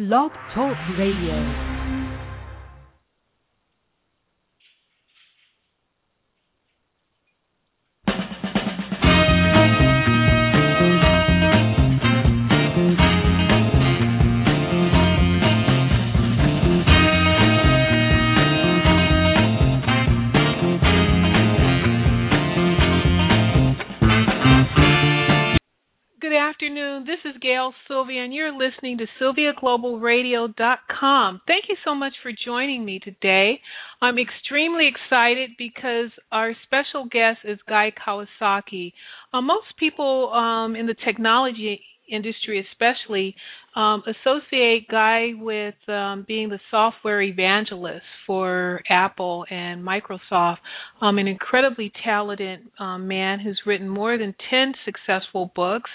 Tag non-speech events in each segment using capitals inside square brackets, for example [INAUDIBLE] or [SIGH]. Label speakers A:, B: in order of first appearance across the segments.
A: Blog Talk Radio.
B: Gael Sylvia, and you're listening to SylviaGlobalRadio.com. Thank you so much for joining me today. I'm extremely excited because our special guest is Guy Kawasaki. Uh, most people um, in the technology industry, especially, um, associate Guy with um, being the software evangelist for Apple and Microsoft. Um, an incredibly talented um, man who's written more than 10 successful books,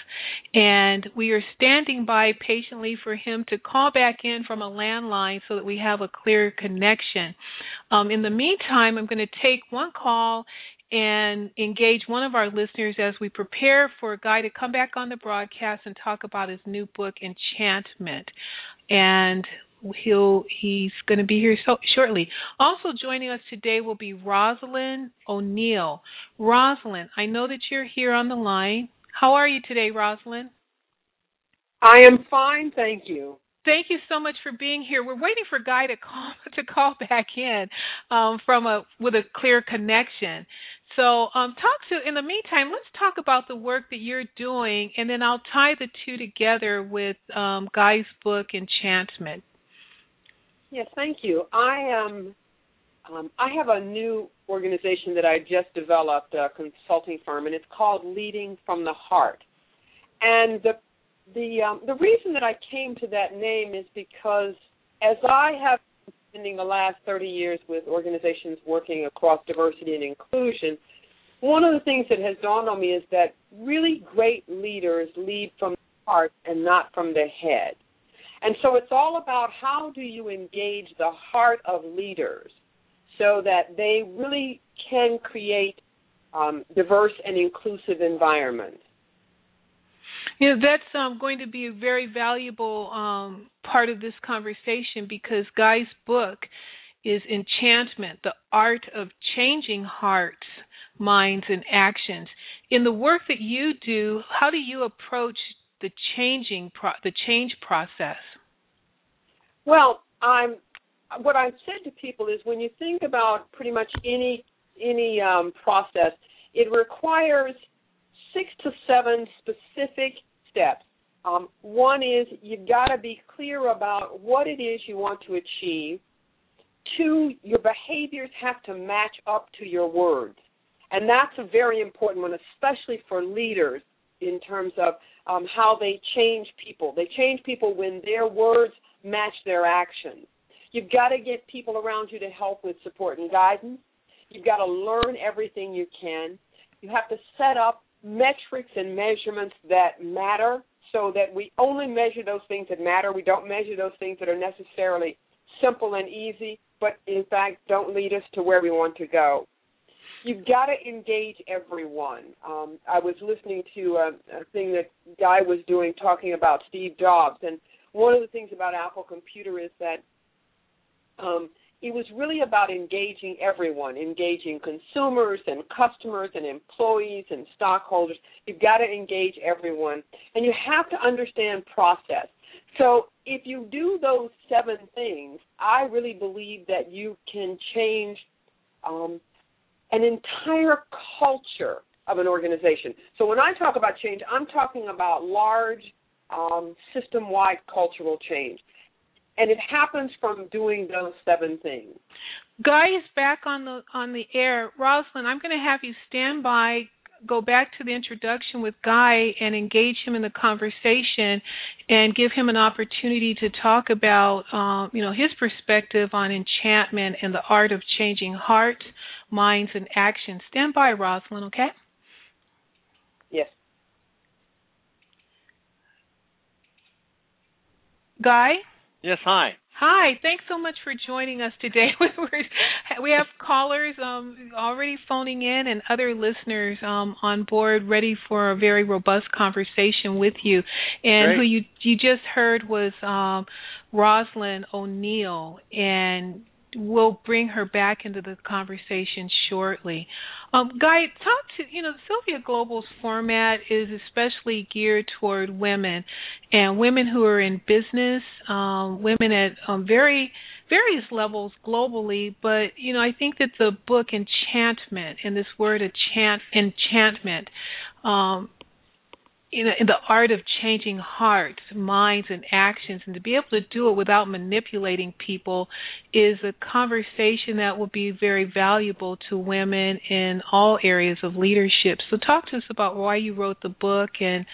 B: and we are standing by patiently for him to call back in from a landline so that we have a clear connection. Um, in the meantime, I'm going to take one call and engage one of our listeners as we prepare for a guy to come back on the broadcast and talk about his new book enchantment. And he'll he's going to be here so, shortly. Also joining us today will be rosalind o'neill. Rosalind i know that you're here on the line. How are you today rosalind?
C: I am fine thank you.
B: Thank you so much for being here. We're waiting for Guy to call [LAUGHS] to call back in um, from a with a clear connection. So, um, talk to. In the meantime, let's talk about the work that you're doing, and then I'll tie the two together with um, Guy's book, Enchantment.
C: Yes, thank you. I um, um, I have a new organization that I just developed, a consulting firm, and it's called Leading from the Heart. And the the um, the reason that I came to that name is because as I have spending the last 30 years with organizations working across diversity and inclusion, one of the things that has dawned on me is that really great leaders lead from the heart and not from the head. And so it's all about how do you engage the heart of leaders so that they really can create um, diverse and inclusive environments.
B: You know, that's um, going to be a very valuable um, part of this conversation because Guy's book is Enchantment, the art of changing hearts, minds, and actions. In the work that you do, how do you approach the changing pro- the change process?
C: Well, I'm what I've said to people is when you think about pretty much any any um, process, it requires six to seven specific steps. Um, one is you've got to be clear about what it is you want to achieve. Two, your behaviors have to match up to your words. And that's a very important one, especially for leaders in terms of um, how they change people. They change people when their words match their actions. You've got to get people around you to help with support and guidance. You've got to learn everything you can. You have to set up metrics and measurements that matter so that we only measure those things that matter. We don't measure those things that are necessarily simple and easy, but in fact don't lead us to where we want to go. You've got to engage everyone. Um, I was listening to a, a thing that Guy was doing talking about Steve Jobs, and one of the things about Apple Computer is that um, – it was really about engaging everyone, engaging consumers and customers and employees and stockholders. You've got to engage everyone, and you have to understand process. So if you do those seven things, I really believe that you can change um, an entire culture of an organization. So when I talk about change, I'm talking about large um, system-wide cultural change and it happens from doing those seven things.
B: Guy is back on the on the air. Rosalind, I'm going to have you stand by, go back to the introduction with Guy, and engage him in the conversation, and give him an opportunity to talk about, um, you know, his perspective on enchantment and the art of changing hearts, minds, and actions. Stand by, Rosalind. Okay.
C: Yes.
B: Guy.
D: Yes, hi.
B: Hi, thanks so much for joining us today. [LAUGHS] we have callers um, already phoning in and other listeners um, on board ready for a very robust conversation with you. And
D: Great.
B: who you you just heard was um, Rosalind O'Neill, and we'll bring her back into the conversation shortly. Um, Guy, talk to you know Sylvia Global's format is especially geared toward women and women who are in business, um, women at um, very various levels globally. But you know, I think that the book Enchantment and this word enchant enchantment um, in, in the art of changing hearts, minds, and actions, and to be able to do it without manipulating people is a conversation that will be very valuable to women in all areas of leadership. So, talk to us about why you wrote the book and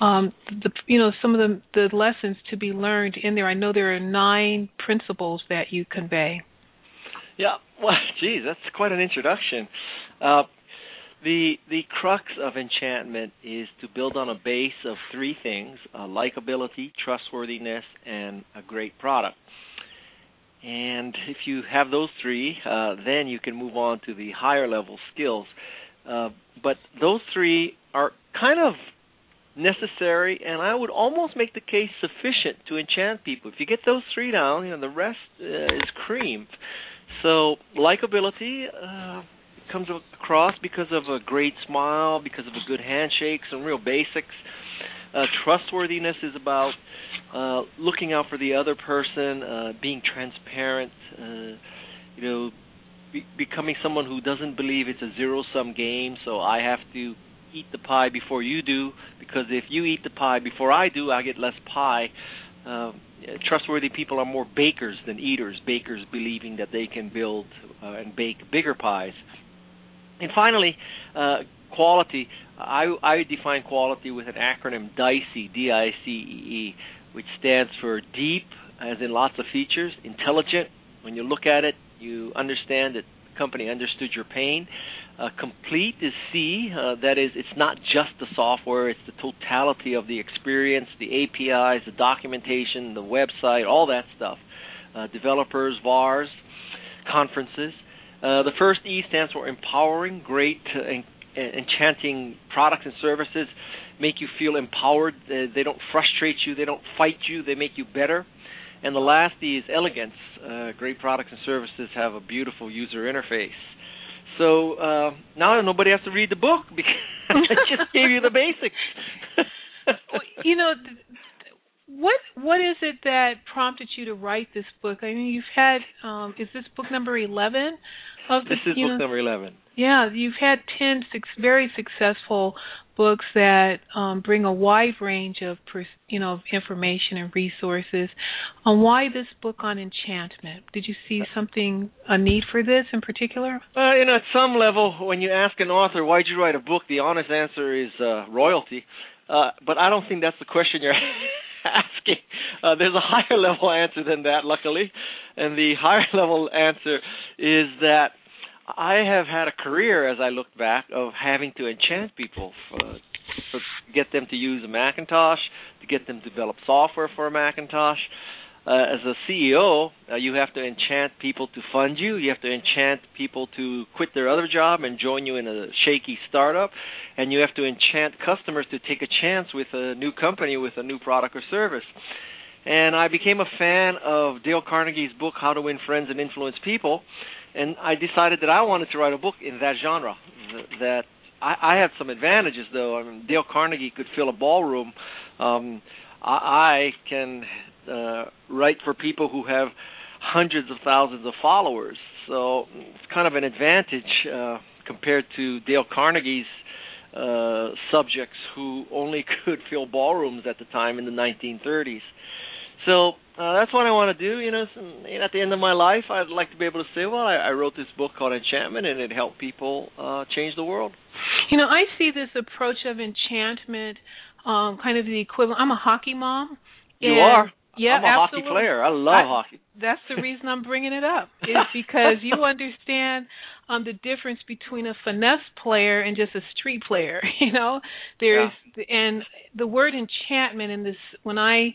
B: um, the you know some of the the lessons to be learned in there. I know there are nine principles that you convey.
D: Yeah, well, [LAUGHS] geez, that's quite an introduction. Uh, the the crux of enchantment is to build on a base of three things: uh, likability, trustworthiness, and a great product. And if you have those three, uh, then you can move on to the higher level skills. Uh, but those three are kind of necessary, and I would almost make the case sufficient to enchant people. If you get those three down, you know the rest uh, is cream. So likability. Comes across because of a great smile, because of a good handshake, some real basics. Uh, trustworthiness is about uh, looking out for the other person, uh, being transparent, uh, you know, be- becoming someone who doesn't believe it's a zero-sum game. So I have to eat the pie before you do, because if you eat the pie before I do, I get less pie. Uh, trustworthy people are more bakers than eaters. Bakers believing that they can build uh, and bake bigger pies. And finally, uh, quality. I, I define quality with an acronym DICEE, D-I-C-E-E, which stands for deep, as in lots of features, intelligent. When you look at it, you understand that the company understood your pain. Uh, complete is C. Uh, that is, it's not just the software; it's the totality of the experience, the APIs, the documentation, the website, all that stuff. Uh, developers, VARs, conferences. Uh, the first E stands for empowering, great, uh, en- enchanting products and services make you feel empowered. Uh, they don't frustrate you, they don't fight you, they make you better. And the last E is elegance. Uh, great products and services have a beautiful user interface. So uh, now nobody has to read the book [LAUGHS] because I just gave you the basics. [LAUGHS]
B: well, you know, what what is it that prompted you to write this book? I mean, you've had um, is this book number eleven? Of the,
D: this is book
B: know,
D: number eleven.
B: Yeah, you've had ten six very successful books that um, bring a wide range of you know of information and resources. On um, why this book on enchantment? Did you see something a need for this in particular?
D: Uh, you know, at some level, when you ask an author why'd you write a book, the honest answer is uh, royalty. Uh, but I don't think that's the question you're asking. Uh, there's a higher [LAUGHS] level answer than that, luckily, and the [LAUGHS] higher level answer is that I have had a career, as I look back, of having to enchant people, for, for get them to use a Macintosh, to get them to develop software for a Macintosh. Uh, as a CEO, uh, you have to enchant people to fund you. You have to enchant people to quit their other job and join you in a shaky startup. And you have to enchant customers to take a chance with a new company with a new product or service. And I became a fan of Dale Carnegie's book, How to Win Friends and Influence People. And I decided that I wanted to write a book in that genre. That I, I had some advantages, though. I mean, Dale Carnegie could fill a ballroom. Um, I, I can uh, write for people who have hundreds of thousands of followers. So it's kind of an advantage uh, compared to Dale Carnegie's uh, subjects who only [LAUGHS] could fill ballrooms at the time in the 1930s. So uh, that's what I want to do. You know, at the end of my life, I'd like to be able to say, well, I, I wrote this book called Enchantment, and it helped people uh, change the world.
B: You know, I see this approach of enchantment um, kind of the equivalent. I'm a hockey mom.
D: You are.
B: Yeah,
D: I'm a
B: absolutely.
D: hockey player. I love
B: I,
D: hockey.
B: That's the reason I'm bringing it up. [LAUGHS] Is because you understand um the difference between a finesse player and just a street player. [LAUGHS] You know, there's
D: yeah.
B: and the word enchantment in this when I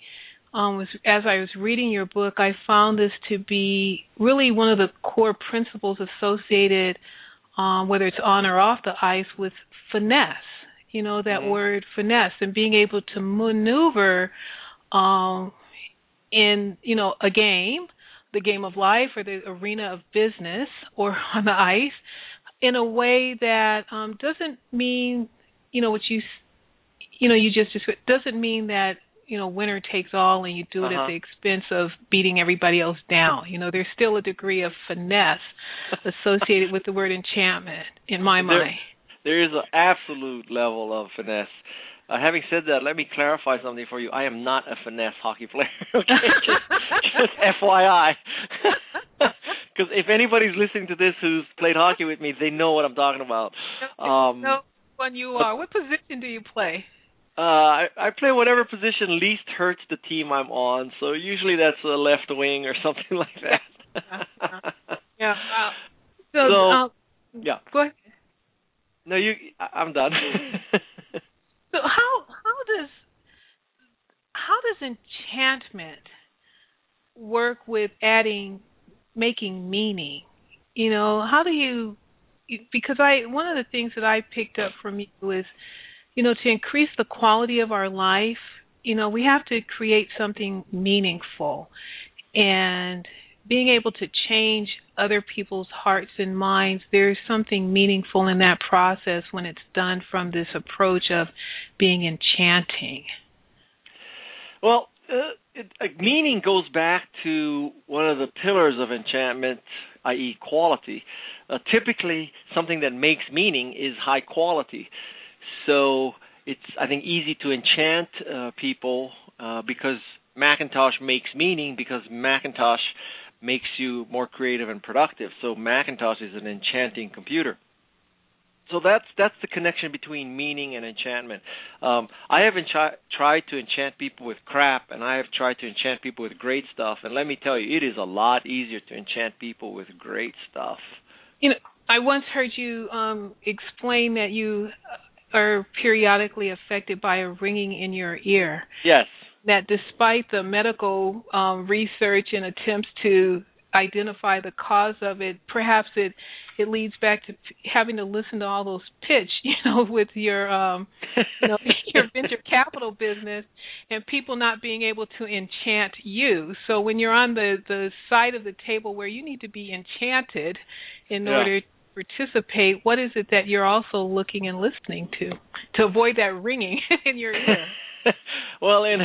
B: um, was as I was reading your book, I found this to be really one of the core principles associated, um, whether it's on or off the ice, with finesse. You know that
D: Mhm.
B: word finesse and being able to maneuver um, in you know a game, the game of life or the arena of business or [LAUGHS] on the ice, in a way that um, doesn't mean you know what you s- you know you just just doesn't mean that you know winner takes all and you do it
D: Uh-huh.
B: at the expense of beating everybody else down. You know there's still a degree of finesse [LAUGHS] associated with the word enchantment in my
D: There-
B: mind.
D: there is an absolute level of finesse. Uh, having said that, let me clarify something for you. I am not a finesse hockey player. [LAUGHS] okay, [LAUGHS] just, just FYI. Because [LAUGHS] if anybody's listening to this who's played hockey with me, they know what I'm talking about. Um,
B: no one you are. What position do you play?
D: Uh, I, I play whatever position least hurts the team I'm on. So usually that's a left wing or something like that.
B: Yeah. Uh, so,
D: So,
B: um,
D: yeah.
B: go ahead.
D: No, you. I- I'm done.
B: So how how does how does enchantment work with adding making meaning? You know, how do you because I one of the things that I picked up from you is you know to increase the quality of our life, you know, we have to create something meaningful and being able to change other people's hearts and minds, there's something meaningful in that process when it's done from this approach of being enchanting.
D: well, uh, it, uh, meaning goes back to one of the pillars of enchantment, i.e., quality. Uh, typically, something that makes meaning is high quality. So it's, I think, easy to enchant uh, people uh, because Macintosh makes meaning because Macintosh makes you more creative and productive. So Macintosh is an enchanting computer. So that's that's the connection between meaning and enchantment. Um, I have enchi- tried to enchant people with crap, and I have tried to enchant people with great stuff. And let me tell you, it is a lot easier to enchant people with great stuff.
B: You know, I once heard you um explain that you are periodically affected by a ringing in your ear.
D: Yes.
B: That despite the medical um, research and attempts to identify the cause of it, perhaps it it leads back to having to listen to all those pitch, [LAUGHS] you know, with your um, you know [LAUGHS] your venture capital business, and people not being able to enchant you. So when you're on the the side of the table where you need to be enchanted in
D: Yeah.
B: order participate, what is it that you're also looking and listening to to avoid that ringing [LAUGHS] in your ear? [LAUGHS]
D: well, in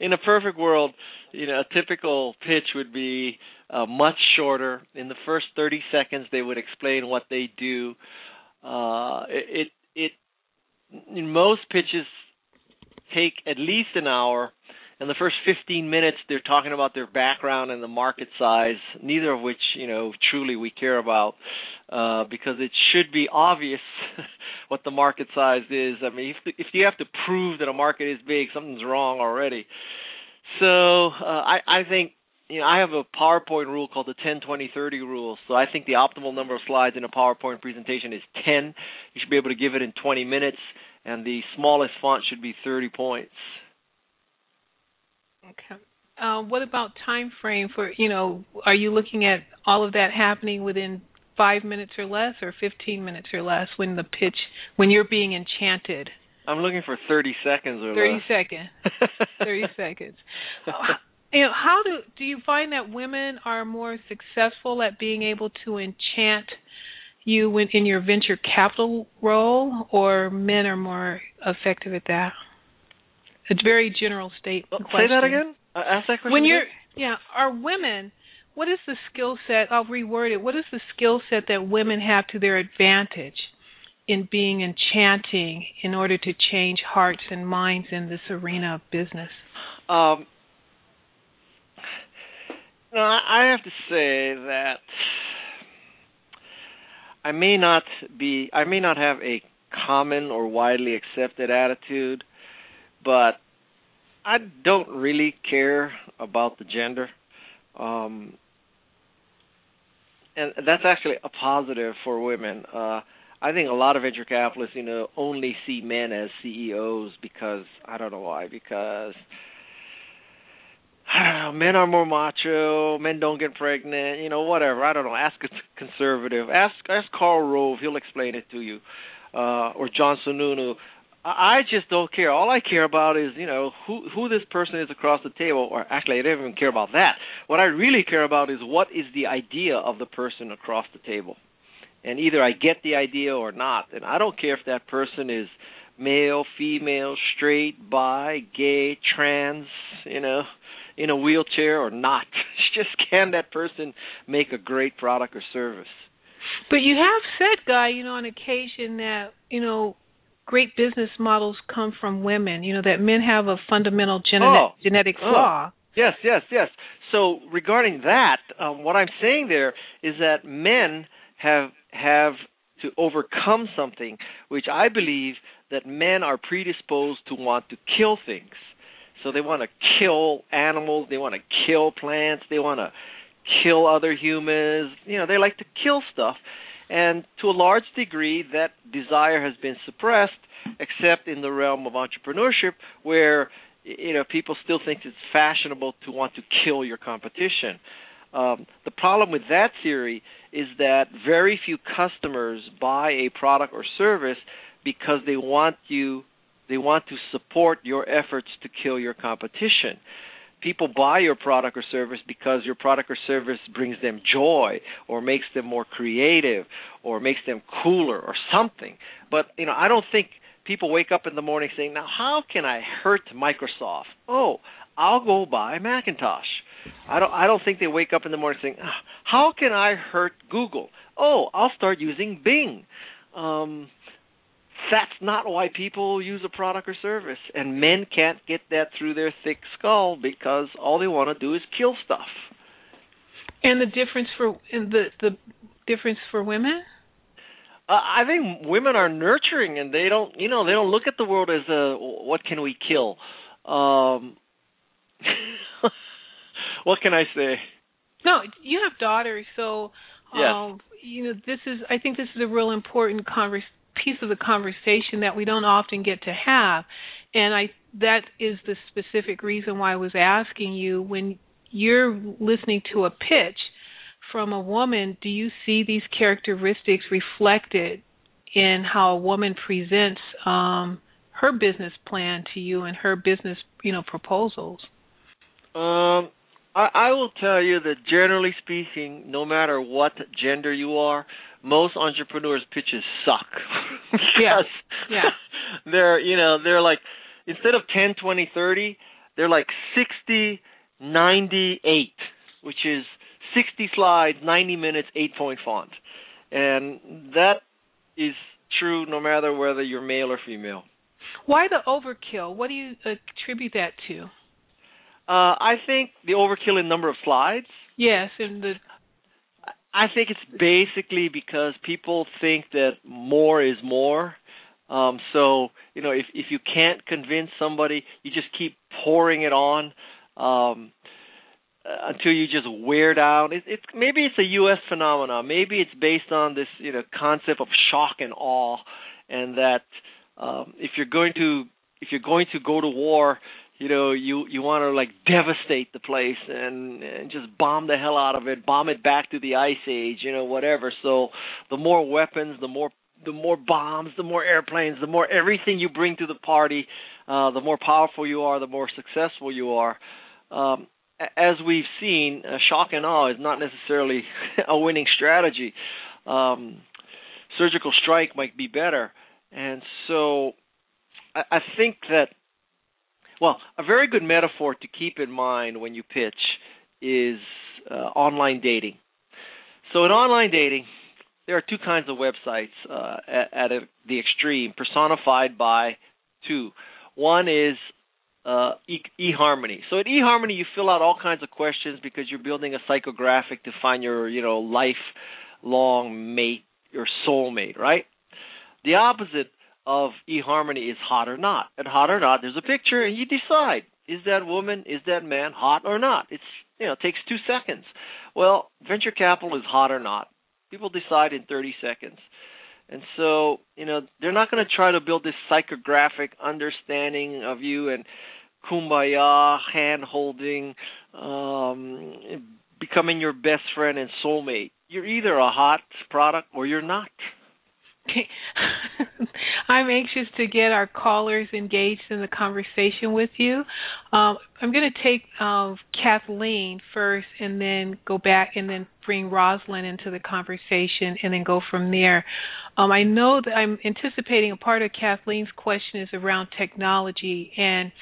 D: in a perfect world, you know, a typical pitch would be uh, much shorter. In the first 30 seconds, they would explain what they do. Uh, it it in most pitches take at least an hour. In the first 15 minutes, they're talking about their background and the market size, neither of which you know truly we care about, uh, because it should be obvious [LAUGHS] what the market size is. I mean, if if you have to prove that a market is big, something's wrong already. So uh, I I think you know I have a PowerPoint rule called the 10 20 30 rule. So I think the optimal number of slides in a PowerPoint presentation is 10. You should be able to give it in 20 minutes, and the smallest font should be 30 points.
B: Okay. Uh, what about time frame for you know? Are you looking at all of that happening within five minutes or less, or fifteen minutes or less when the pitch when you're being enchanted?
D: I'm looking for 30 seconds or
B: Thirty
D: less.
B: seconds. Thirty [LAUGHS] seconds. Uh, You know, how do do you find that women are more successful at being able to enchant you when in your venture capital role, or men are more effective at that? It's a very general state
D: Well,
B: question.
D: say that again. Uh, ask that question.
B: when you're yeah are women what is the skill set i'll reword it what is the skill set that women have to their advantage in being enchanting in order to change hearts and minds in this arena of business
D: Um, no, I I have to say that I may not be, I may not have a common or widely accepted attitude, but I don't really care about the gender. Um, and that's actually a positive for women. Uh, I think a lot of venture capitalists, you know, only see men as CEOs because I don't know why. Because men are more macho, men don't get pregnant, you know, whatever. I don't know. Ask a conservative. Ask ask Karl Rove, he'll explain it to you. Uh or John Sununu. I just don't care. All I care about is, you know, who who this person is across the table or actually I don't even care about that. What I really care about is what is the idea of the person across the table. And either I get the idea or not. And I don't care if that person is male, female, straight, bi, gay, trans, you know, in a wheelchair or not. It's [LAUGHS] just can that person make a great product or service?
B: But you have said, Guy, you know, on occasion that you know great business models come from women. You know that men have a fundamental genetic
D: oh.
B: genetic
D: oh.
B: flaw.
D: Yes, yes, yes. So regarding that, um, what I'm saying there is that men have have to overcome something which I believe that men are predisposed to want to kill things. So they want to kill animals, they want to kill plants, they want to kill other humans. You know, they like to kill stuff. And to a large degree, that desire has been suppressed, except in the realm of entrepreneurship, where you know people still think it's fashionable to want to kill your competition. Um, the problem with that theory is that very few customers buy a product or service because they want you they want to support your efforts to kill your competition. People buy your product or service because your product or service brings them joy or makes them more creative or makes them cooler or something. But, you know, I don't think people wake up in the morning saying, "Now, how can I hurt Microsoft?" Oh, I'll go buy Macintosh. I don't I don't think they wake up in the morning saying, ah, "How can I hurt Google?" Oh, I'll start using Bing. Um, that's not why people use a product or service. And men can't get that through their thick skull because all they want to do is kill stuff.
B: And the difference for the the difference for women?
D: Uh, I think women are nurturing, and they don't, you know, they don't look at the world as a what can we kill. Um, [LAUGHS] what can I say?
B: No, you have daughters, so
D: yes.
B: um, you know this is. I think this is a real important conversation piece of the conversation that we don't often get to have. And i that is the specific reason why i was asking you when you're listening to a pitch from a woman do you see these characteristics reflected in how a woman presents um her business plan to you and her business you know proposals?
D: Um I, I will tell you that generally speaking, no matter what gender you are, most entrepreneurs pitches suck. [LAUGHS]
B: yeah. Yeah. [LAUGHS]
D: they're you know, they're like instead of 10, 20, 30, they're like 60, 98, which is 60 slides, 90 minutes, 8 point font. And that is true no matter whether you're male or female.
B: Why the overkill? What do you attribute that to?
D: Uh, I think the overkill in number of slides.
B: Yes, and the
D: I think it's basically because people think that more is more. Um, so you know, if if you can't convince somebody, you just keep pouring it on um, uh, until you just wear down. It, it's maybe it's a U.S. phenomenon. Maybe it's based on this you know concept of shock and awe, and that um, if you're going to if you're going to go to war, you know you you want to like devastate the place and and just bomb the hell out of it bomb it back to the ice age you know whatever. So the more weapons the more the more bombs the more airplanes the more everything you bring to the party uh the more powerful you are the more successful you are. Um as we've seen uh, shock and awe is not necessarily [LAUGHS] a winning strategy. Um surgical strike might be better. And so I, I think that well, a very good metaphor to keep in mind when you pitch is uh, online dating. So in online dating, there are two kinds of websites uh, at, at a, the extreme, personified by two. One is uh, e- eHarmony. So at eHarmony, you fill out all kinds of questions because you're building a psychographic to find your, you know, lifelong mate, your soulmate, right? The opposite of eHarmony is hot or not. And hot or not, there's a picture, and you decide is that woman, is that man hot or not? It's you know it takes two seconds. Well, venture capital is hot or not. People decide in 30 seconds. And so, you know, they're not going to try to build this psychographic understanding of you and kumbaya, hand holding, um, becoming your best friend and soulmate. You're either a hot product or you're not. [LAUGHS]
B: I'm anxious to get our callers engaged in the conversation with you. Um, I'm going to take um, Kathleen first and then go back and then bring Rosalind into the conversation and then go from there. Um, I know that I'm anticipating a part of Kathleen's question is around technology and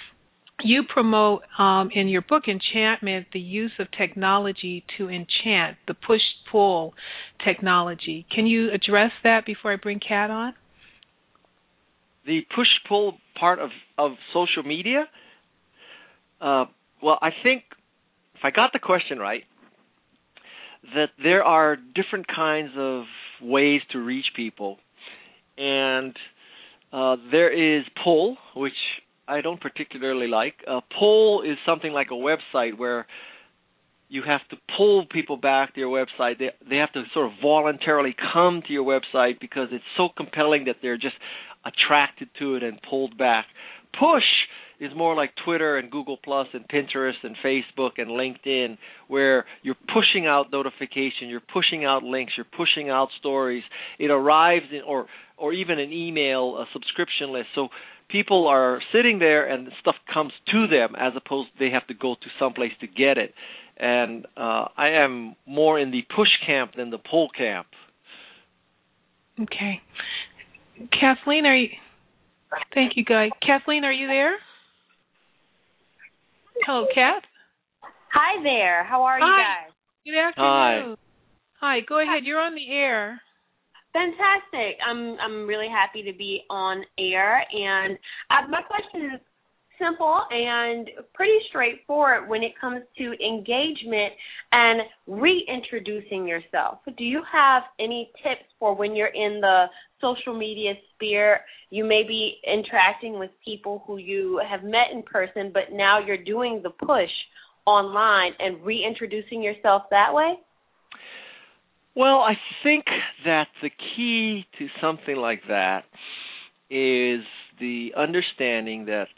B: you promote um, in your book enchantment the use of technology to enchant the push pull technology. Can you address that before i bring kat on?
D: The push pull part of of social media? Uh, well i think if i got the question right that there are different kinds of ways to reach people. And uh, there is pull which I don't particularly like. Uh, a pull is something like a website where you have to pull people back to your website. They they have to sort of voluntarily come to your website because it's so compelling that they're just attracted to it and pulled back. Push is more like Twitter and Google Plus and Pinterest and Facebook and LinkedIn where you're pushing out notification, you're pushing out links, you're pushing out stories. It arrives in or or even an email, a subscription list. So people are sitting there and stuff comes to them as opposed they have to go to someplace to get it. And uh, I am more in the push camp than the pull camp.
B: Okay. Kathleen, are you Thank you, Guy. Kathleen, are you there? Hello, Kath.
E: Hi there. How are
B: Hi.
E: you guys?
B: Good afternoon. Hi. Hi, go ahead. You're on the air.
E: Fantastic. I'm I'm really happy to be on air, and uh, my question is simple and pretty straightforward when it comes to engagement and reintroducing yourself. Do you have any tips for when you're in the social media sphere? You may be interacting with people who you have met in person, but now you're doing the push online and reintroducing yourself that way?
D: Well, I think that the key to something like that is the understanding that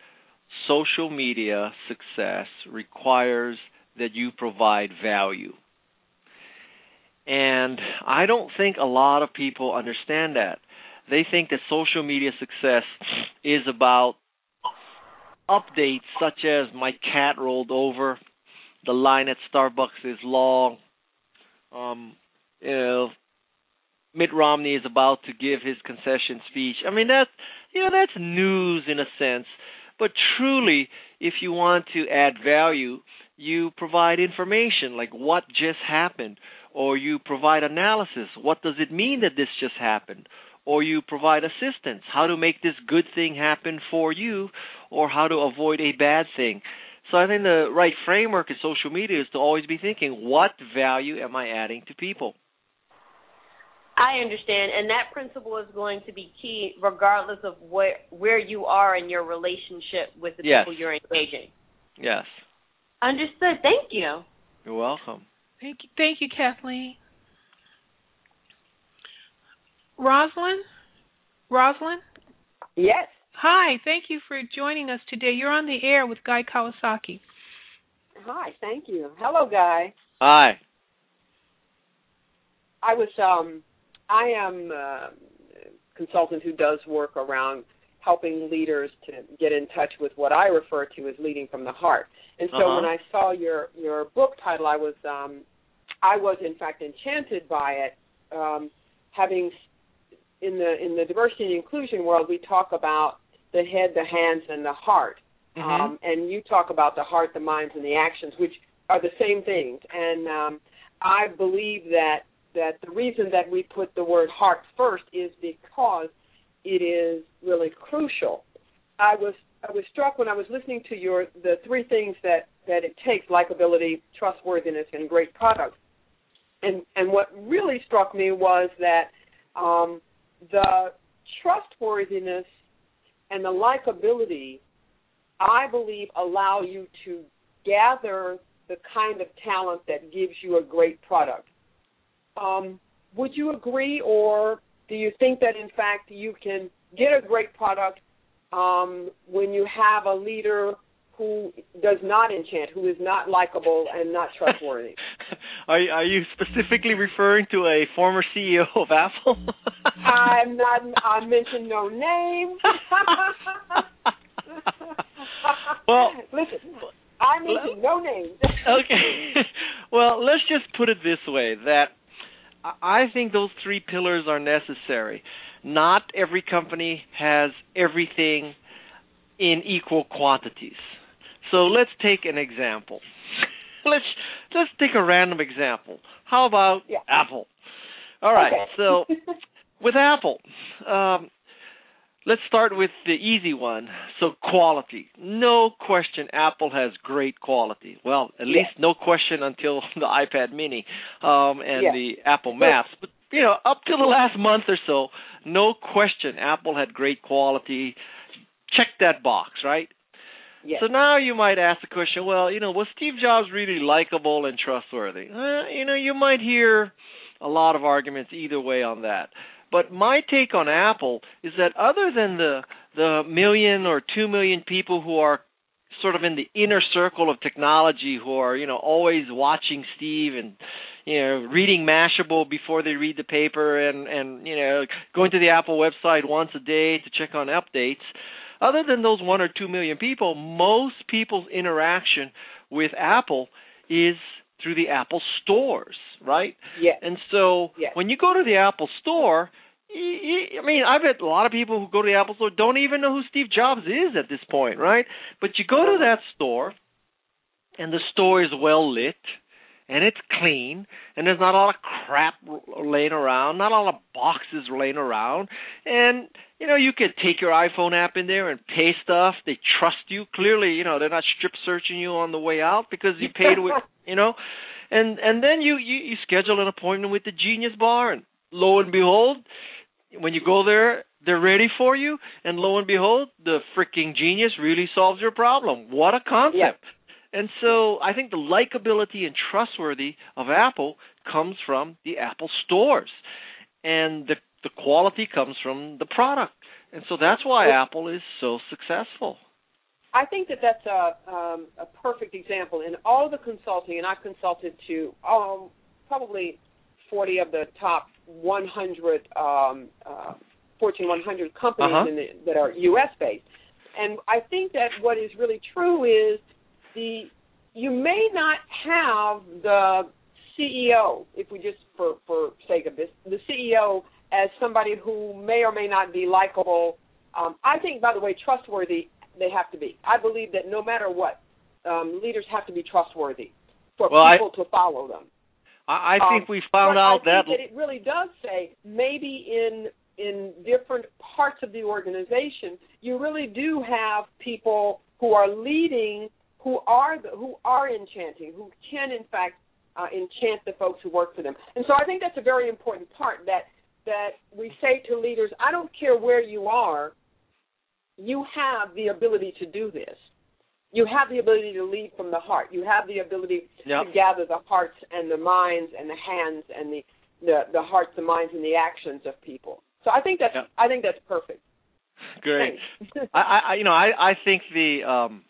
D: social media success requires that you provide value. And I don't think a lot of people understand that. They think that social media success is about updates such as my cat rolled over, the line at Starbucks is long, um, you know, Mitt Romney is about to give his concession speech. I mean that's you know that's news in a sense, but truly if you want to add value, you provide information like what just happened or you provide analysis, what does it mean that this just happened? Or you provide assistance, how to make this good thing happen for you or how to avoid a bad thing. So I think the right framework in social media is to always be thinking, what value am I adding to people?
E: I understand, and that principle is going to be key regardless of where where you are in your relationship with the
D: Yes.
E: people you're engaging.
D: Yes.
E: Understood. Thank you.
D: You're welcome.
B: Thank you, thank you, Kathleen. Rosalind? Rosalind?
C: Yes.
B: Hi, thank you for joining us today. You're on the air with Guy Kawasaki.
C: Hi, thank you. Hello, Guy.
D: Hi.
C: I was um I am a consultant who does work around helping leaders to get in touch with what I refer to as leading from the heart. And so
D: Uh-huh.
C: when I saw your your book title I was um I was in fact enchanted by it um having in the in the diversity and inclusion world we talk about the head, the hands and the heart.
D: Mhm.
C: Um and you talk about the heart, the minds and the actions which are the same things. And um I believe that that the reason that we put the word heart first is because it is really crucial. I was I was struck when I was listening to your the three things that that it takes likability, trustworthiness, and great product. And and what really struck me was that um, the trustworthiness and the likability, I believe, allow you to gather the kind of talent that gives you a great product. Um, would you agree, or do you think that in fact you can get a great product um, when you have a leader who does not enchant, who is not likable and not trustworthy. [LAUGHS]
D: are are you specifically referring to a former CEO of Apple? [LAUGHS]
C: I'm not. I mentioned no name. [LAUGHS]
D: well,
C: listen. I mentioned no names.
D: okay. Well, let's just put it this way: that I think those three pillars are necessary. Not every company has everything in equal quantities. So let's take an example. [LAUGHS] let's let's take a random example. How about
C: yeah.
D: Apple? All right.
C: Okay.
D: so [LAUGHS] with Apple, um, let's start with the easy one. So quality, no question, Apple has great quality. Well, at
C: yeah.
D: least no question until [LAUGHS] the iPad Mini um, and
C: yeah.
D: the Apple Maps. But you know, up till the last month or so, no question, Apple had great quality. Check that box, right?
C: Yes.
D: So now you might ask the question, well, you know, was Steve Jobs really likable and trustworthy? Uh, you know, you might hear a lot of arguments either way on that. But my take on Apple is that other than the the million or 2 million people who are sort of in the inner circle of technology who are, you know, always watching Steve and you know, reading Mashable before they read the paper and and you know, going to the Apple website once a day to check on updates other than those one or two million people, most people's interaction with Apple is through the Apple stores, right?
C: Yeah.
D: And so
C: yes.
D: when you go to the Apple store, I mean, I bet a lot of people who go to the Apple store don't even know who Steve Jobs is at this point, right? But you go to that store, and the store is well lit, and it's clean, and there's not a lot of crap laying around, not a lot of boxes laying around, and you know you could take your iPhone app in there and pay stuff. They trust you. Clearly, you know they're not strip searching you on the way out because you paid with, [LAUGHS] you know, and and then you you, you schedule an appointment with the Genius Bar, and lo and behold, when you go there, they're ready for you, and lo and behold, the freaking genius really solves your problem. What a concept!
C: Yeah.
D: And so I think the likability and trustworthy of Apple comes from the Apple stores, and the the quality comes from the product. And so that's why well, Apple is so successful.
C: I think that that's a um, a perfect example in all the consulting, and I've consulted to um, probably 40 of the top 100 um, uh, Fortune 100 companies
D: uh-huh.
C: the, that are U.S. based. And I think that what is really true is the you may not have the CEO, if we just for for sake of this, the CEO as somebody who may or may not be likable. Um, I think, by the way, trustworthy they have to be. I believe that no matter what, um, leaders have to be trustworthy for
D: well,
C: people
D: I,
C: to follow them.
D: I, I think
C: um,
D: we found out
C: I
D: that,
C: that it really does say maybe in in different parts of the organization, you really do have people who are leading who are the, who are enchanting, who can in fact uh, enchant the folks who work for them. And so I think that's a very important part that that we say to leaders, I don't care where you are, you have the ability to do this. You have the ability to lead from the heart. You have the ability
D: yep.
C: to gather the hearts and the minds and the hands and the the, the hearts, the minds, and the actions of people. So I think that's
D: yep.
C: I think that's perfect.
D: Great. I, I you know I I think the um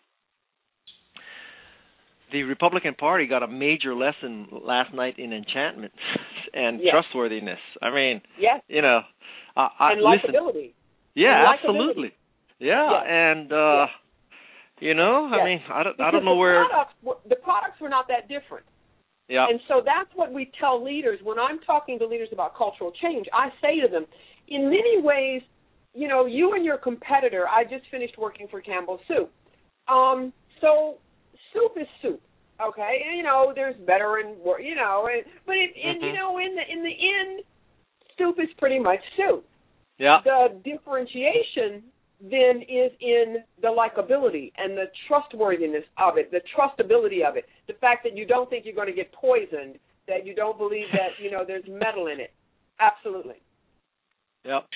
D: the Republican Party got a major lesson last night in enchantment [LAUGHS] and
C: yes.
D: trustworthiness. I mean,
C: yes.
D: you know, uh, I,
C: and
D: listen,
C: likability.
D: Yeah,
C: and
D: absolutely. Yeah,
C: yes.
D: and uh
C: yes.
D: You know,
C: yes.
D: I mean, I don't,
C: because
D: I don't know
C: the
D: where
C: products the products were not that different.
D: Yeah.
C: And so that's what we tell leaders when I'm talking to leaders about cultural change. I say to them, in many ways, you know, you and your competitor. I just finished working for Campbell Soup. Um, so soup is soup, okay? And, you know, there's better and you know, and, but it,
D: mm-hmm.
C: and, you know, in the in the end, soup is pretty much soup.
D: Yeah.
C: The differentiation then is in the likability and the trustworthiness of it, the trustability of it, the fact that you don't think you're going to get poisoned, that you don't believe that you know there's metal in it. Absolutely.
D: Yep.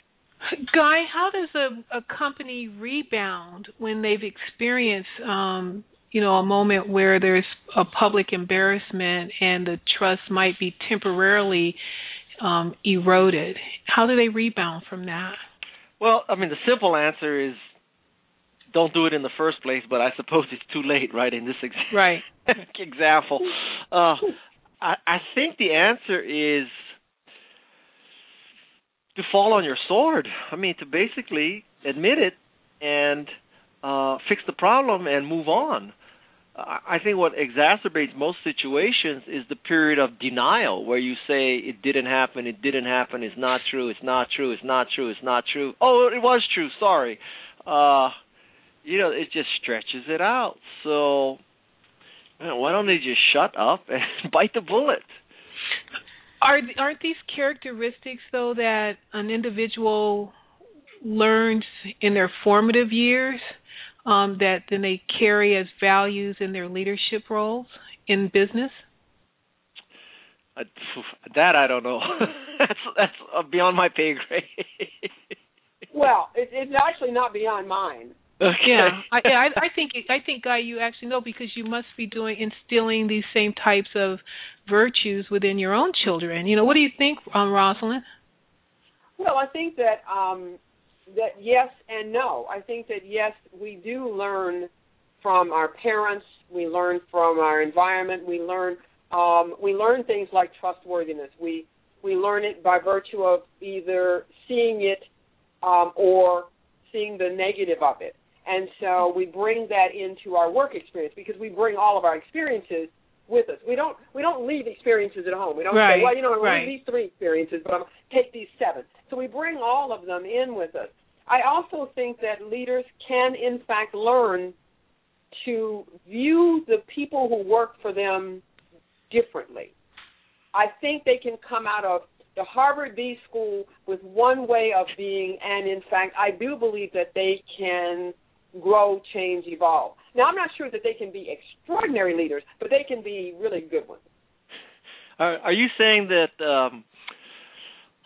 B: Guy, how does a, a company rebound when they've experienced, um, you know, a moment where there's a public embarrassment and the trust might be temporarily um, eroded? How do they rebound from that?
D: Well, I mean, the simple answer is don't do it in the first place, but I suppose [LAUGHS] it's too late, right? In this ex-
B: right [LAUGHS]
D: example, uh, I, I think the answer is to fall on your sword. I mean, to basically admit it and uh, fix the problem and move on. I think what exacerbates most situations is the period of denial where you say it didn't happen, it didn't happen, it's not true, it's not true, it's not true, it's not true. Oh, it was true, sorry. Uh you know, it just stretches it out. So why don't they just shut up [LAUGHS] and bite the bullet?
B: Are aren't these characteristics though that an individual learns in their formative years um, that then they carry as values in their leadership roles in business?
D: Uh, that I don't know. [LAUGHS] that's that's beyond my pay grade. [LAUGHS]
C: well, it, it's actually not beyond mine.
D: Okay.
B: Yeah, I, I, I think I think Guy, you actually know because you must be doing instilling these same types of virtues within your own children. You know, what do you think, um, Rosalind?
C: Well, I think that um, that yes and no. I think that yes, we do learn from our parents. We learn from our environment. We learn um, we learn things like trustworthiness. We we learn it by virtue of either seeing it um, or seeing the negative of it. And so we bring that into our work experience because we bring all of our experiences with us. We don't we don't leave experiences at home. We don't
B: right.
C: say, well, you know, I
B: right.
C: leave these three experiences, but I'm take these seven. So we bring all of them in with us. I also think that leaders can, in fact, learn to view the people who work for them differently. I think they can come out of the Harvard B School with one way of being, and in fact, I do believe that they can grow, change, evolve. Now, I'm not sure that they can be extraordinary leaders, but they can be really good ones.
D: Are, are you saying that um,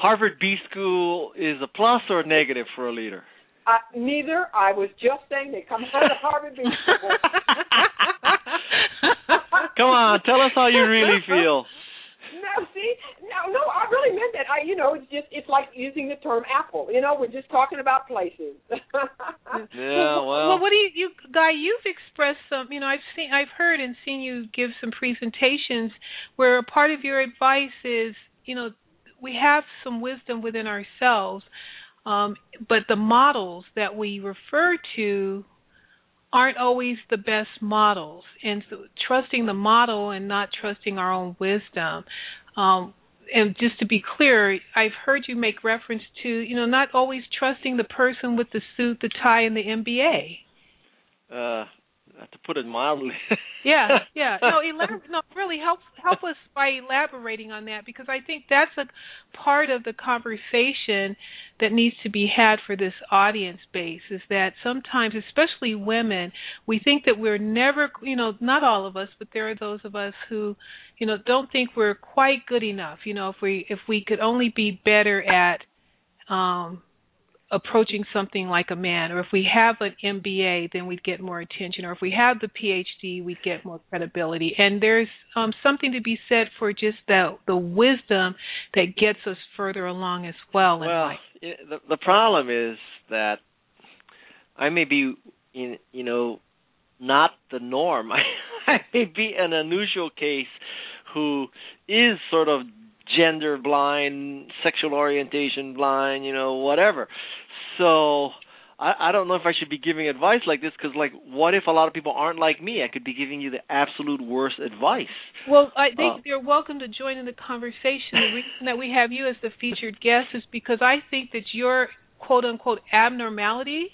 D: Harvard B School is a plus or a negative for a leader?
C: Uh, neither. I was just saying they come out of Harvard B School. [LAUGHS]
D: come on, tell us how you really feel.
C: No, see, no, no, I really meant that. I, you know, it's just it's like using the term apple. You know, we're just talking about places. [LAUGHS]
D: yeah, well.
B: Well, what do you, you, guy? You've expressed some. You know, I've seen, I've heard and seen you give some presentations where a part of your advice is, you know, we have some wisdom within ourselves, um, but the models that we refer to aren't always the best models. And so trusting the model and not trusting our own wisdom um, and just to be clear i've heard you make reference to you know not always trusting the person with the suit the tie and the mba
D: uh to put it mildly. [LAUGHS]
B: yeah, yeah. No, elab- no, really help help us by elaborating on that because I think that's a part of the conversation that needs to be had for this audience base is that sometimes, especially women, we think that we're never, you know, not all of us, but there are those of us who, you know, don't think we're quite good enough. You know, if we if we could only be better at um approaching something like a man, or if we have an MBA, then we'd get more attention, or if we have the PhD, we'd get more credibility. And there's um, something to be said for just the the wisdom that gets us further along as well.
D: Well, the the problem is that I may be, in, you know, not the norm. [LAUGHS] I may be an unusual case who is sort of gender blind, sexual orientation blind, you know, whatever. So I, I don't know if I should be giving advice like this because, like, what if a lot of people aren't like me? I could be giving you the absolute worst advice.
B: Well, I think uh, you're welcome to join in the conversation. The reason that we have you as the featured guest is because I think that your quote unquote abnormality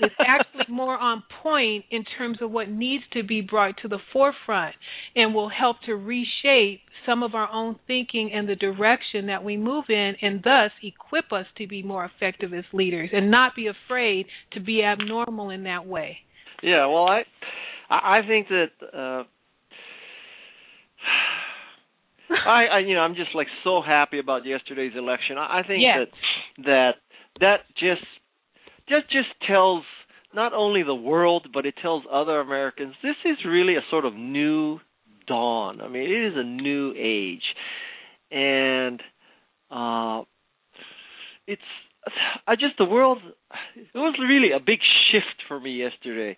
B: is [LAUGHS] actually more on point in terms of what needs to be brought to the forefront and will help to reshape some of our own thinking and the direction that we move in and thus equip us to be more effective as leaders and not be afraid to be abnormal in that way.
D: Yeah, well I I think that uh I, I you know I'm just like so happy about yesterday's election. I, I think
B: yes.
D: that that that just just just tells not only the world but it tells other Americans this is really a sort of new dawn. I mean, it is a new age, and uh, it's I just the world. It was really a big shift for me yesterday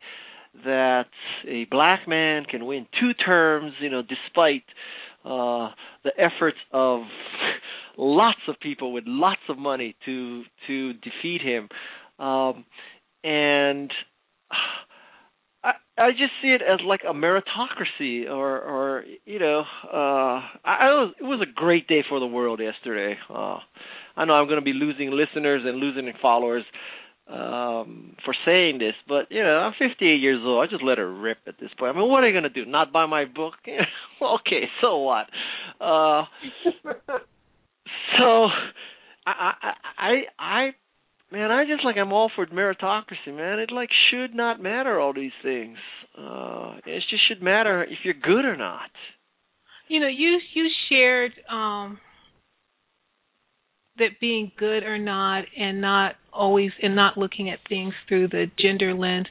D: that a black man can win two terms, you know, despite uh the efforts of [LAUGHS] lots of people with lots of money to to defeat him. Um and I just see it as like a meritocracy or or you know, uh I, I was it was a great day for the world yesterday. Uh I know I'm going to be losing listeners and losing followers um for saying this, but you know, I'm 58 years old. I just let it rip at this point. I mean, what are you going to do? Not buy my book? [LAUGHS] okay, so what? Uh [LAUGHS] so I I I I man, I just like I'm all for meritocracy, man. It like should not matter all these things. Uh it just should matter if you're good or not.
B: You know, you you shared um that being good or not and not always and not looking at things through the gender lens.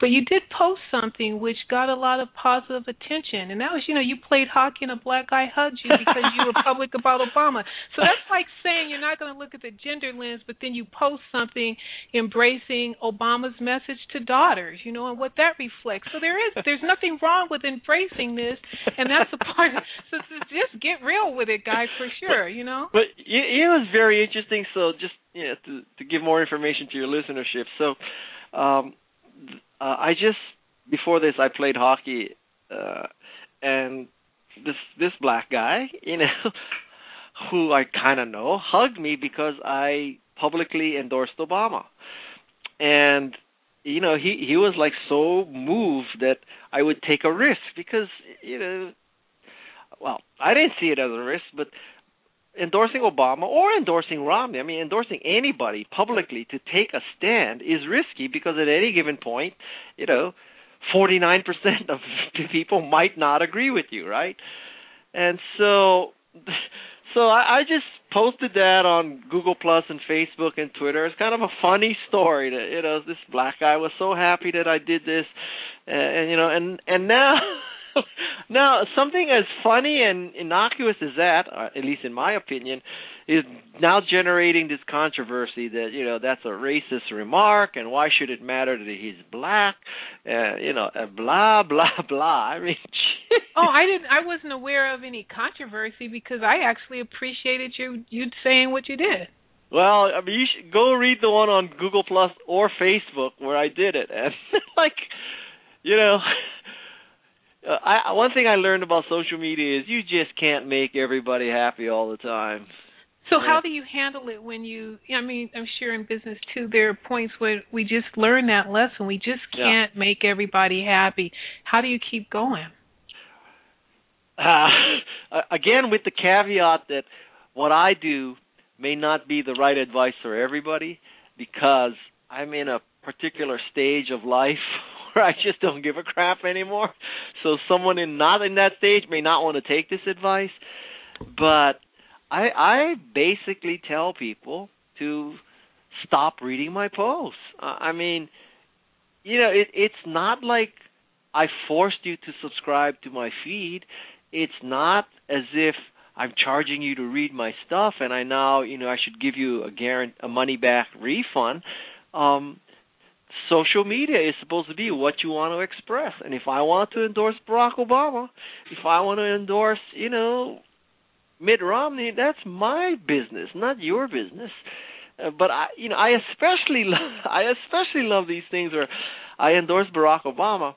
B: But you did post something which got a lot of positive attention, and that was, you know, you played hockey and a black guy hugged you because you were public about Obama. So that's like saying you're not going to look at the gender lens, but then you post something embracing Obama's message to daughters, you know, and what that reflects. So there is, there's nothing wrong with embracing this, and that's a part. So, just get real with it, guys, for sure, you know.
D: But it, it was very interesting. So just you know, to to give more information to your listenership. So, um, uh, I just before this I played hockey, uh, and this this black guy, you know, [LAUGHS] who I kind of know, hugged me because I publicly endorsed Obama, and you know he he was like so moved that I would take a risk because you know well, I didn't see it as a risk, but endorsing Obama or endorsing Romney, I mean, endorsing anybody publicly to take a stand is risky because at any given point, you know, 49% of people might not agree with you, right? And so, so I, I just posted that on Google Plus and Facebook and Twitter. It's kind of a funny story that you know this black guy was so happy that I did this, and, and you know, and and now. [LAUGHS] [LAUGHS] now, something as funny and innocuous as that, uh, at least in my opinion, is now generating this controversy that you know that's a racist remark, and why should it matter that he's black? Uh, you know, uh, blah [LAUGHS] blah blah. I mean, [LAUGHS]
B: oh, I didn't. I wasn't aware of any controversy because I actually appreciated you you saying what you did.
D: Well, I mean, you should go read the one on Google Plus or Facebook where I did it, and like, you know, uh, I one thing I learned about social media is you just can't make everybody happy all the time.
B: So how do you handle it when you? I mean, I'm sure in business too, there are points where we just learn that lesson. We just can't yeah. make everybody happy. How do you keep going? [LAUGHS]
D: Uh, again, with the caveat that what I do may not be the right advice for everybody, because I'm in a particular stage of life [LAUGHS] where I just don't give a crap anymore. So someone in not in that stage may not want to take this advice, but I I basically tell people to stop reading my posts. I mean, you know, it it's not like I forced you to subscribe to my feed. It's not as if I'm charging you to read my stuff and I now, you know, I should give you a guarantee a money back refund. Um social media is supposed to be what you want to express. And if I want to endorse Barack Obama, if I want to endorse, you know, Mitt Romney, that's my business, not your business. Uh, but I, you know, I especially, [LAUGHS] love, I especially love these things where I endorse Barack Obama,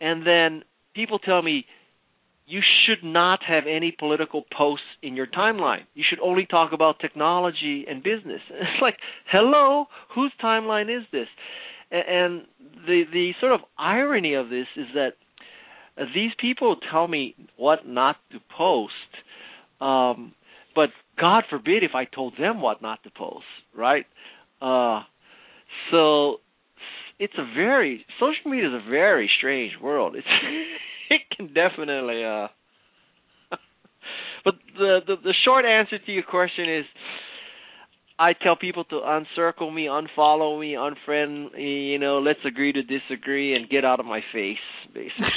D: and then people tell me you should not have any political posts in your timeline. You should only talk about technology and business. [LAUGHS] It's like, hello, whose timeline is this? And the the sort of irony of this is that these people tell me what not to post, um, but God forbid if I told them what not to post, right? Uh, so it's a very social media is a very strange world. It's [LAUGHS] [LAUGHS] it can definitely uh [LAUGHS] but the, the the short answer to your question is I tell people to uncircle me, unfollow me, unfriend me, you know, let's agree to disagree and get out of my face, basically.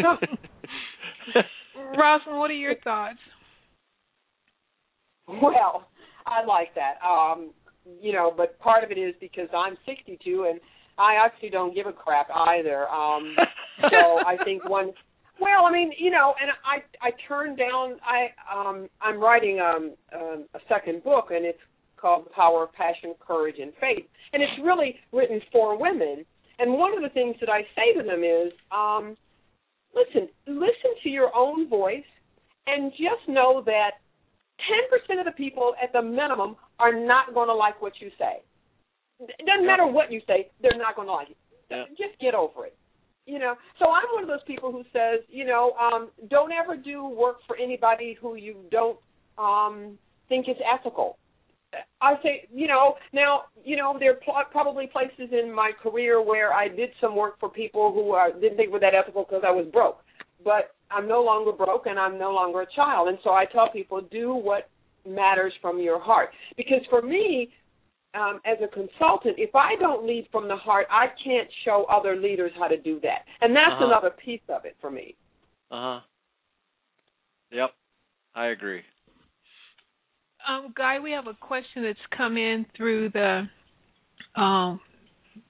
D: [LAUGHS]
B: Rosalind, what are your thoughts?
C: Well, I like that. Um, you know, but part of it is because I'm 62 and I actually don't give a crap either. Um, so [LAUGHS] I think one. Well, I mean, you know, and I I turned down. I um I'm writing um, um a second book, and it's called The Power of Passion, Courage, and Faith, and it's really written for women. And one of the things that I say to them is, um, listen, listen to your own voice, and just know that 10% of the people at the minimum are not going to like what you say. It doesn't matter what you say, they're not going to like it.
D: Yeah.
C: Just get over it. You know, so I'm one of those people who says, you know, um, don't ever do work for anybody who you don't um, think is ethical. I say, you know, now, you know, there are pl- probably places in my career where I did some work for people who uh, didn't think were that ethical because I was broke. But I'm no longer broke and I'm no longer a child. And so I tell people, do what matters from your heart. Because for me, um, as a consultant, if I don't lead from the heart, I can't show other leaders how to do that. And that's
D: Uh-huh.
C: another piece of it for me.
D: Uh huh. Yep, I agree.
B: Um, Guy, we have a question that's come in through the um,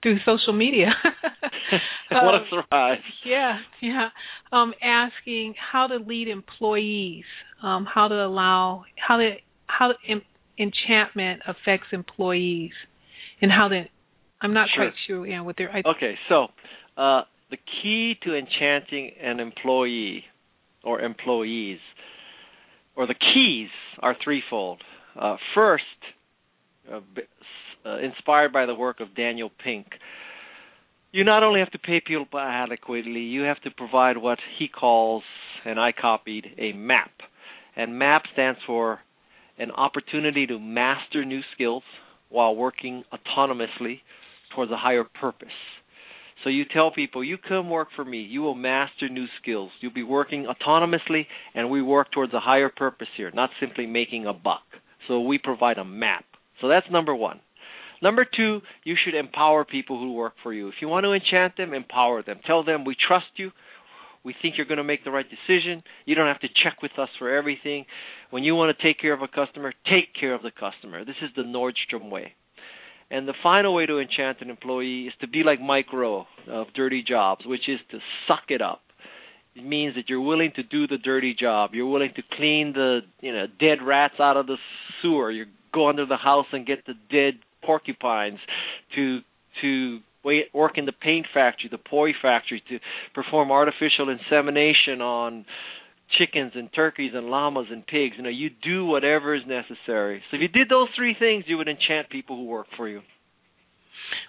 B: through social media. [LAUGHS]
D: what a
B: Um,
D: surprise!
B: Yeah, yeah. Um, asking how to lead employees, um, how to allow, how to how en- enchantment affects employees, and how the I'm not
D: Sure.
B: quite sure. Yeah, what they're. I,
D: Okay, so uh, the key to enchanting an employee or employees, or the keys, are threefold. Uh, first, uh, uh, inspired by the work of Daniel Pink, you not only have to pay people adequately, you have to provide what he calls, and I copied, a MAP. And MAP stands for an opportunity to master new skills while working autonomously towards a higher purpose. So you tell people, you come work for me, you will master new skills. You'll be working autonomously, and we work towards a higher purpose here, not simply making a buck. So we provide a map. So that's number one. Number two, you should empower people who work for you. If you want to enchant them, empower them. Tell them we trust you. We think you're going to make the right decision. You don't have to check with us for everything. When you want to take care of a customer, take care of the customer. This is the Nordstrom way. And the final way to enchant an employee is to be like Mike Rowe of Dirty Jobs, which is to suck it up. It means that you're willing to do the dirty job. You're willing to clean the you know dead rats out of the sewer. You go under the house and get the dead porcupines. To to work in the paint factory, the poi factory, to perform artificial insemination on chickens and turkeys and llamas and pigs. You know, you do whatever is necessary. So if you did those three things, you would enchant people who work for you.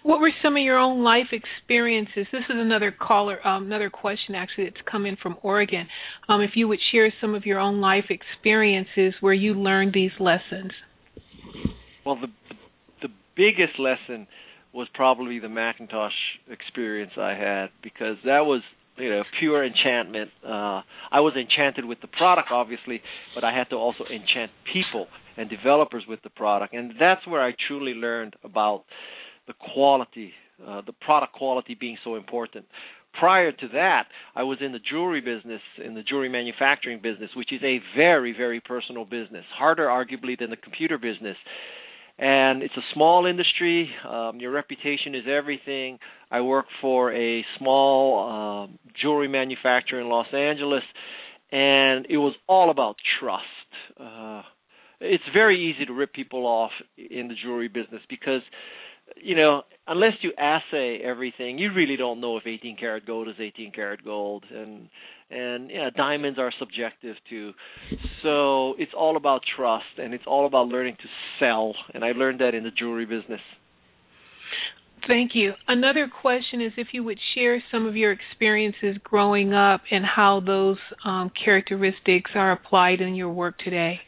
B: what were some of your own life experiences? This is another caller, um, another question actually that's come in from Oregon. Um, if you would share some of your own life experiences where you learned these lessons.
D: Well, the the biggest lesson was probably the Macintosh experience I had because that was you know pure enchantment. Uh, I was enchanted with the product, obviously, but I had to also enchant people and developers with the product, and that's where I truly learned about the quality, uh, the product quality being so important. Prior to that, I was in the jewelry business, in the jewelry manufacturing business, which is a very, very personal business, harder arguably than the computer business and it's a small industry. Um, your reputation is everything. I work for a small um, jewelry manufacturer in Los Angeles, and it was all about trust. Uh, it's very easy to rip people off in the jewelry business because you know unless you assay everything you really don't know if 18 karat gold is 18 karat gold and and yeah diamonds are subjective too so it's all about trust and it's all about learning to sell and i learned that in the jewelry business
B: Thank you. Another question is if you would share some of your experiences growing up and how those um, characteristics are applied in your work today.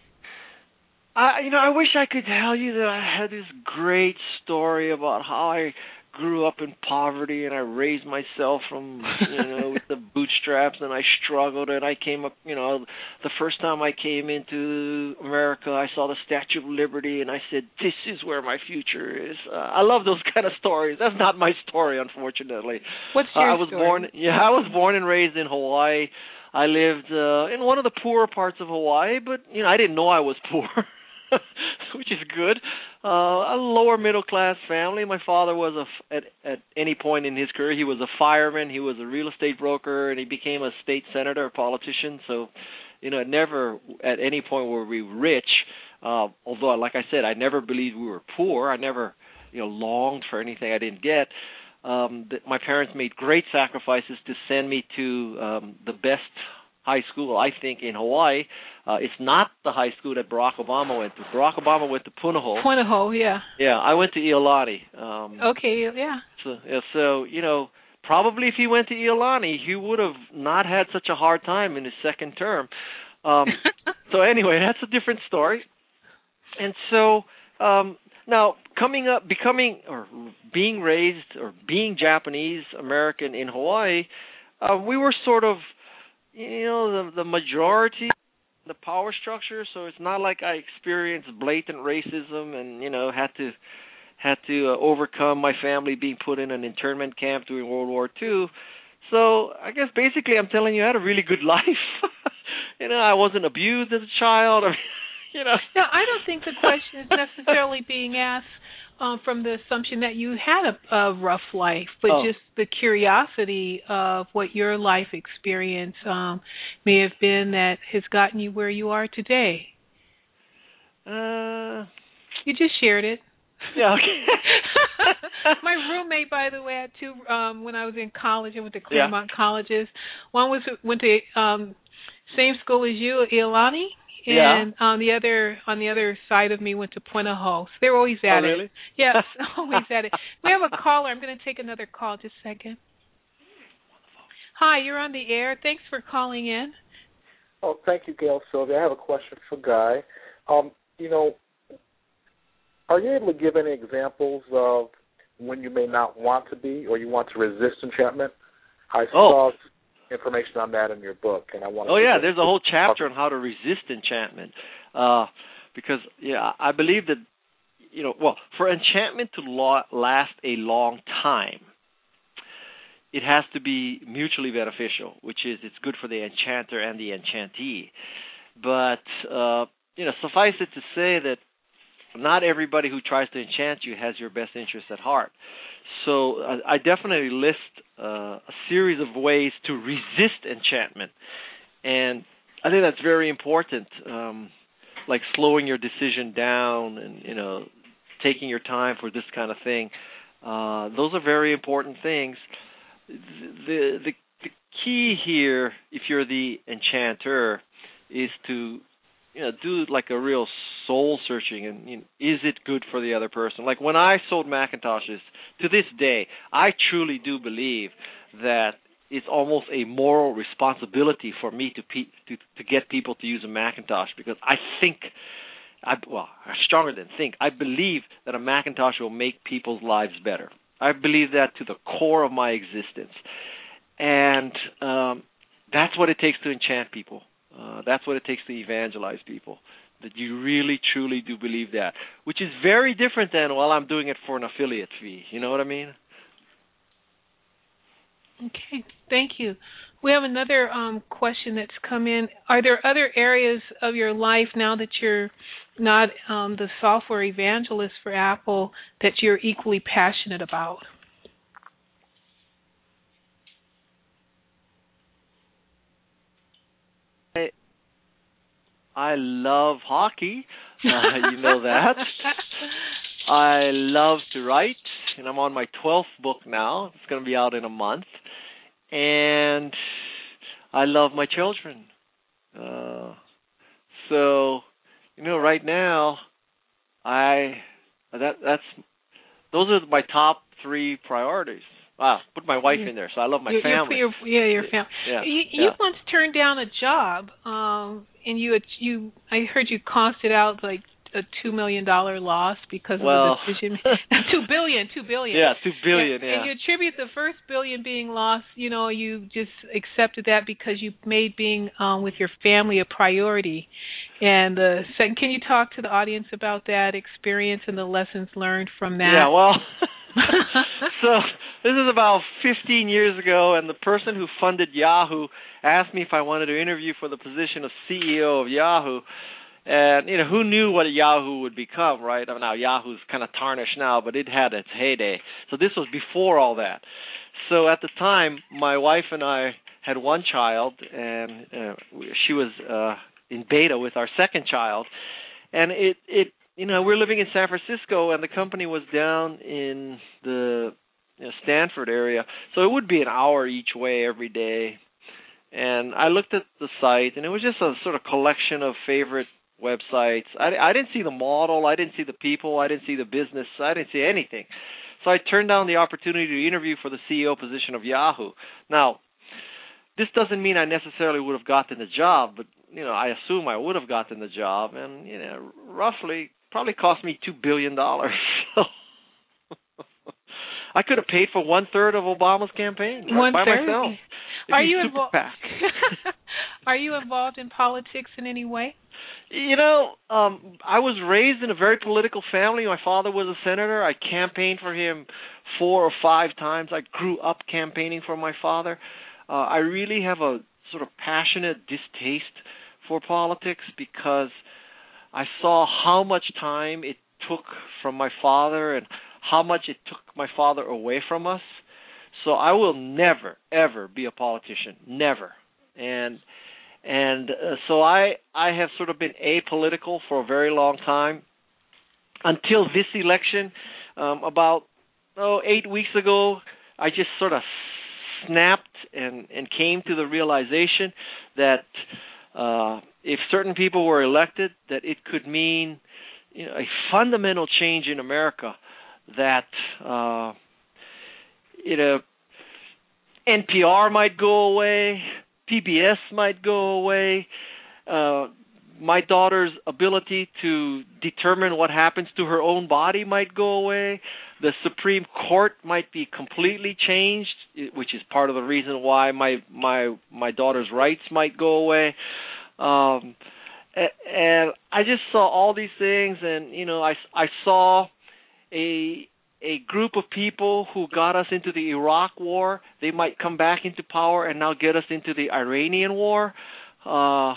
D: I you know I wish I could tell you that I had this great story about how I grew up in poverty and I raised myself from you know with the [LAUGHS] bootstraps and I struggled and I came up you know the first time I came into America I saw the Statue of Liberty and I said this is where my future is. Uh, I love those [LAUGHS] kind of stories. That's not my story unfortunately.
B: What's
D: Uh,
B: your
D: I was
B: story?
D: born yeah, I was born and raised in Hawaii. I lived uh in one of the poorer parts of Hawaii, but you know, I didn't know I was [LAUGHS] poor. which is good. Uh, a lower middle class family. My father was a at at any point in his career he was a fireman, he was a real estate broker, and he became a state senator, a politician. So, you know, never at any point were we rich. Uh, although, like I said, I never believed we were poor. I never, you know, longed for anything I didn't get. Um, my parents made great sacrifices to send me to um, the best high school, I think, in Hawaii. Uh, it's not the high school that Barack Obama went to. Barack Obama went to Punahou.
B: Punahou, yeah.
D: Yeah, I went to Iolani. Um,
B: okay, yeah.
D: So, yeah, so you know, probably if he went to Iolani, he would have not had such a hard time in his second term. Um, [LAUGHS] so anyway, that's a different story. And so um, now coming up, becoming or being raised or being Japanese American in Hawaii, uh, we were sort of you know the the majority the power structure so it's not like i experienced blatant racism and you know had to had to uh, overcome my family being put in an internment camp during world war ii so i guess basically i'm telling you i had a really good [LAUGHS] life. You know i wasn't abused as a child. [LAUGHS] You know.
B: Yeah i don't think the question is necessarily being asked um, from the assumption that you had a, a rough life, but
D: oh.
B: just the curiosity of what your life experience um, may have been that has gotten you where you are today.
D: Uh,
B: you just shared it.
D: Yeah. Okay. [LAUGHS]
B: My roommate, by the way, had two. Um, when I was in college, I went to Claremont yeah. colleges. One was went to um, same school as you, Iolani and
D: yeah.
B: on the other on the other side of me went to Punahou. So they're always at
D: oh, really?
B: it. Yes, [LAUGHS] [LAUGHS] always at it. We have a caller. I'm going to take another call. Just a second. Hi, you're on the air. Thanks for calling in.
F: Oh, thank you, Gael Sylvia. I have a question for Guy. Um, you know, are you able to give any examples of when you may not want to be or you want to resist enchantment? I
D: oh.
F: saw information on that in your book, and I want. to.
D: Oh yeah, there's a whole chapter on how to resist enchantment, uh, because yeah, I believe that you know, well, for enchantment to lo- last a long time, it has to be mutually beneficial, which is it's good for the enchanter and the enchantee. But uh, you know, suffice it to say that not everybody who tries to enchant you has your best interest at heart. So I, I definitely list uh, a series of ways to resist enchantment, and I think that's very important. Um, like slowing your decision down, and you know, taking your time for this kind of thing. Uh, those are very important things. The, the the key here, if you're the enchanter, is to you know do like a real soul searching and you know, is it good for the other person? Like when i sold macintoshes to this day i truly do believe that it's almost a moral responsibility for me to pe- to to get people to use a macintosh because i think i well stronger than think i believe that a macintosh will make people's lives better. I believe that to the core of my existence. And um that's what it takes to enchant people uh, that's what it takes to evangelize people. That you really truly do believe that, which is very different than well, I'm doing it for an affiliate fee. You know what I mean?
B: Okay, thank you. We have another um, question that's come in. Are there other areas of your life now that you're not um, the software evangelist for Apple that you're equally passionate about?
D: I love hockey. [LAUGHS] Uh, you know that. I love to write, and I'm on my 12th book now. It's going to be out in a month. And I love my children. Uh, so, you know, right now, I that that's those are my top three priorities. Wow, put my wife in there, so I love my
B: your,
D: family.
B: Your, your, yeah, your family.
D: Yeah,
B: you,
D: yeah.
B: you once turned down a job, um, and you you I heard you costed out like a two million dollar loss because
D: well,
B: of the decision. [LAUGHS] two billion, two billion.
D: Yeah, two billion.
B: Yeah. And you attribute the first billion being lost. You know, you just accepted that because you made being um, with your family a priority. And the second, can you talk to the audience about that experience and the lessons learned from that?
D: Yeah, well. [LAUGHS] [LAUGHS] so this is about 15 years ago, and the person who funded Yahoo asked me if I wanted to interview for the position of CEO of Yahoo. and you know who knew what Yahoo would become, right? I mean, now Yahoo's kind of tarnished now, but it had its heyday. So this was before all that. So at the time, my wife and I had one child, and uh, she was uh, in beta with our second child, and it it you know we're living in San Francisco, and the company was down in the you know, Stanford area, so it would be an hour each way every day. And I looked at the site, and it was just a sort of collection of favorite websites. I, I didn't see the model, I didn't see the people, I didn't see the business, I didn't see anything. So I turned down the opportunity to interview for the CEO position of Yahoo. Now, this doesn't mean I necessarily would have gotten the job, but you know, I assume I would have gotten the job, and you know, roughly probably cost me two billion dollars. [LAUGHS] I could have paid for one third of Obama's campaign
B: one
D: by
B: third?
D: myself.
B: Are you involved? [LAUGHS] Are you involved in politics in any way?
D: You know, um I was raised in a very political family. My father was a senator. I campaigned for him four or five times. I grew up campaigning for my father. Uh I really have a sort of passionate distaste for politics because I saw how much time it took from my father and how much it took my father away from us. So I will never ever be a politician, never. And and uh, so I I have sort of been apolitical for a very long time until this election. Um, about oh eight weeks ago, I just sort of snapped and and came to the realization that uh, if certain people were elected, that it could mean you know, a fundamental change in America. That uh, you know NPR might go away, PBS might go away. Uh, my daughter's ability to determine what happens to her own body might go away. The Supreme Court might be completely changed, which is part of the reason why my my my daughter's rights might go away. Um, and I just saw all these things, and you know, I I saw a a group of people who got us into the Iraq war, they might come back into power and now get us into the Iranian war. Uh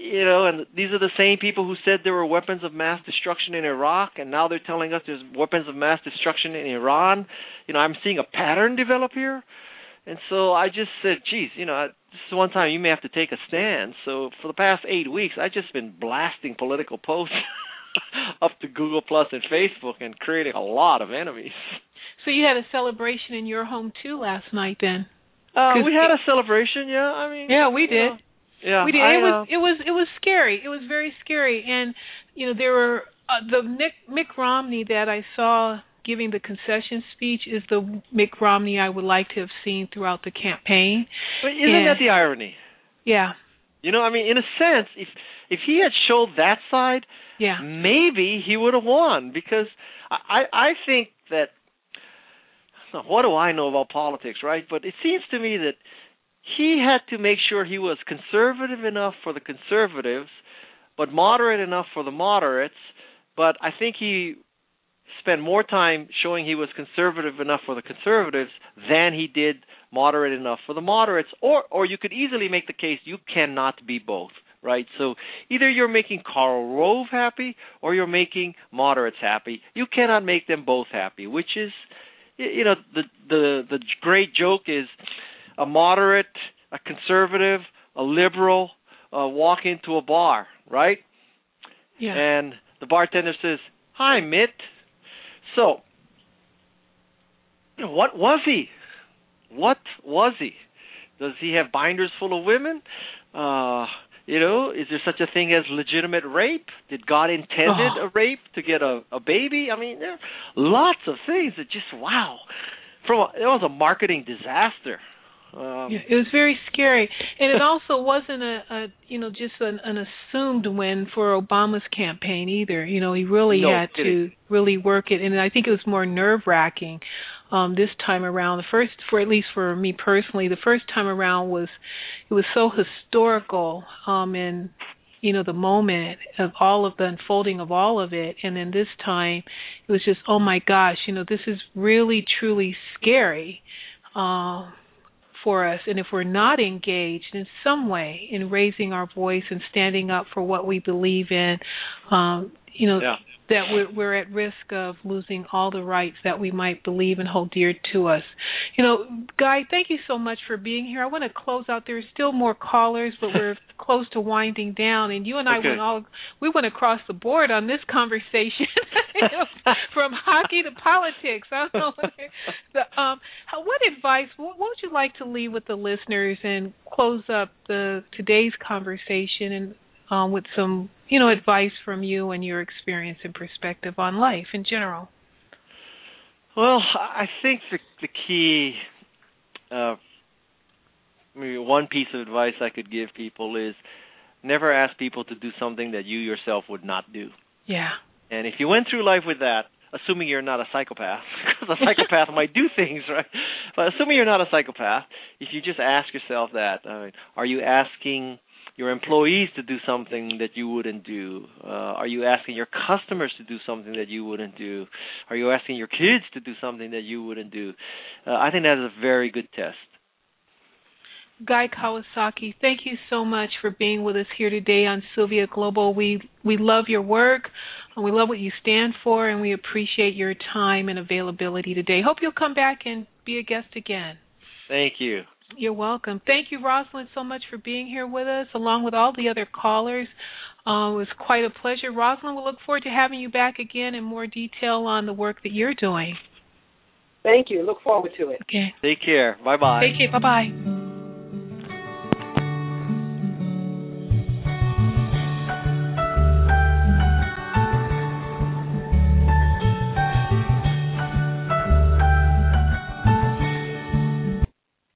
D: you know, and these are the same people who said there were weapons of mass destruction in Iraq, and now they're telling us there's weapons of mass destruction in Iran. You know, I'm seeing a pattern develop here, and so I just said, "Geez, you know, this is one time you may have to take a stand." So for the past eight weeks, I've just been blasting political posts [LAUGHS] [LAUGHS] up to Google Plus and Facebook and creating a lot of enemies.
B: So you had a celebration in your home too last night, then?
D: Uh, we had a celebration, yeah. I mean,
B: yeah, we did.
D: Know, yeah,
B: we did.
D: I,
B: it was
D: uh,
B: it was it was scary. It was very scary, and you know there were uh, the Nick Mitt Romney that I saw giving the concession speech is the Mitt Romney I would like to have seen throughout the campaign.
D: But isn't
B: and,
D: that the irony?
B: Yeah.
D: You know, I mean, in a sense, if if he had showed that side,
B: yeah,
D: maybe he would have won because I I think that what do I know about politics, right? But it seems to me that he had to make sure he was conservative enough for the conservatives, but moderate enough for the moderates. But I think he spent more time showing he was conservative enough for the conservatives than he did moderate enough for the moderates. Or or you could easily make the case you cannot be both right? So either you're making Karl Rove happy or you're making moderates happy. You cannot make them both happy, which is, you know, the the the great joke is a moderate, a conservative, a liberal uh, walk into a bar, right?
B: Yeah.
D: And the bartender says, "Hi, Mitt." So, what was he? What was he? Does he have binders full of women? Uh, you know, is there such a thing as legitimate rape? Did God intended
B: Oh.
D: a rape to get a, a baby? I mean, there are lots of things that just wow. From a, it was a marketing disaster. Um,
B: it was very scary, and it also wasn't a, a you know just an, an assumed win for Obama's campaign either. You know, he really
D: No
B: had
D: kidding.
B: to really work it, and I think it was more nerve wracking um this time around. The first, for at least for me personally, the first time around was it was so historical um in you know the moment of all of the unfolding of all of it and then this time it was just oh my gosh you know this is really truly scary um for us. And if we're not engaged in some way in raising our voice and standing up for what we believe in, um, you know,
D: yeah
B: that we're, we're at risk of losing all the rights that we might believe and hold dear to us. You know, Guy, thank you so much for being here. I want to close out. There's still more callers, but we're [LAUGHS] close to winding down. And you and I
D: okay.
B: went all we went across the board on this conversation, [LAUGHS] from hockey to politics. I don't know. The, um, how, what advice? What, what would you like to leave with the listeners and close up the today's conversation and um, with some, you know, advice from you and your experience and perspective on life in general.
D: Well, I think the the key, uh, maybe one piece of advice I could give people is never ask people to do something that you yourself would not do.
B: Yeah.
D: And if you went through life with that, assuming you're not a psychopath, [LAUGHS] because a psychopath might do things, right? But assuming you're not a psychopath, if you just ask yourself that, I mean, are you asking your employees to do something that you wouldn't do? Uh, are you asking your customers to do something that you wouldn't do? Are you asking your kids to do something that you wouldn't do? Uh, I think that is a very good test.
B: Guy Kawasaki, thank you so much for being with us here today on Sylvia Global. We we love your work, and we love what you stand for, and we appreciate your time and availability today. Hope you'll come back and be a guest again.
D: Thank you.
B: You're welcome. Thank you, Rosalind, so much for being here with us, along with all the other callers. Uh, it was quite a pleasure. Rosalind, we look forward to having you back again in more detail on the work that you're doing.
C: Thank you. Look forward to it.
B: Okay.
D: Take care. Bye bye.
B: Take care. Bye bye.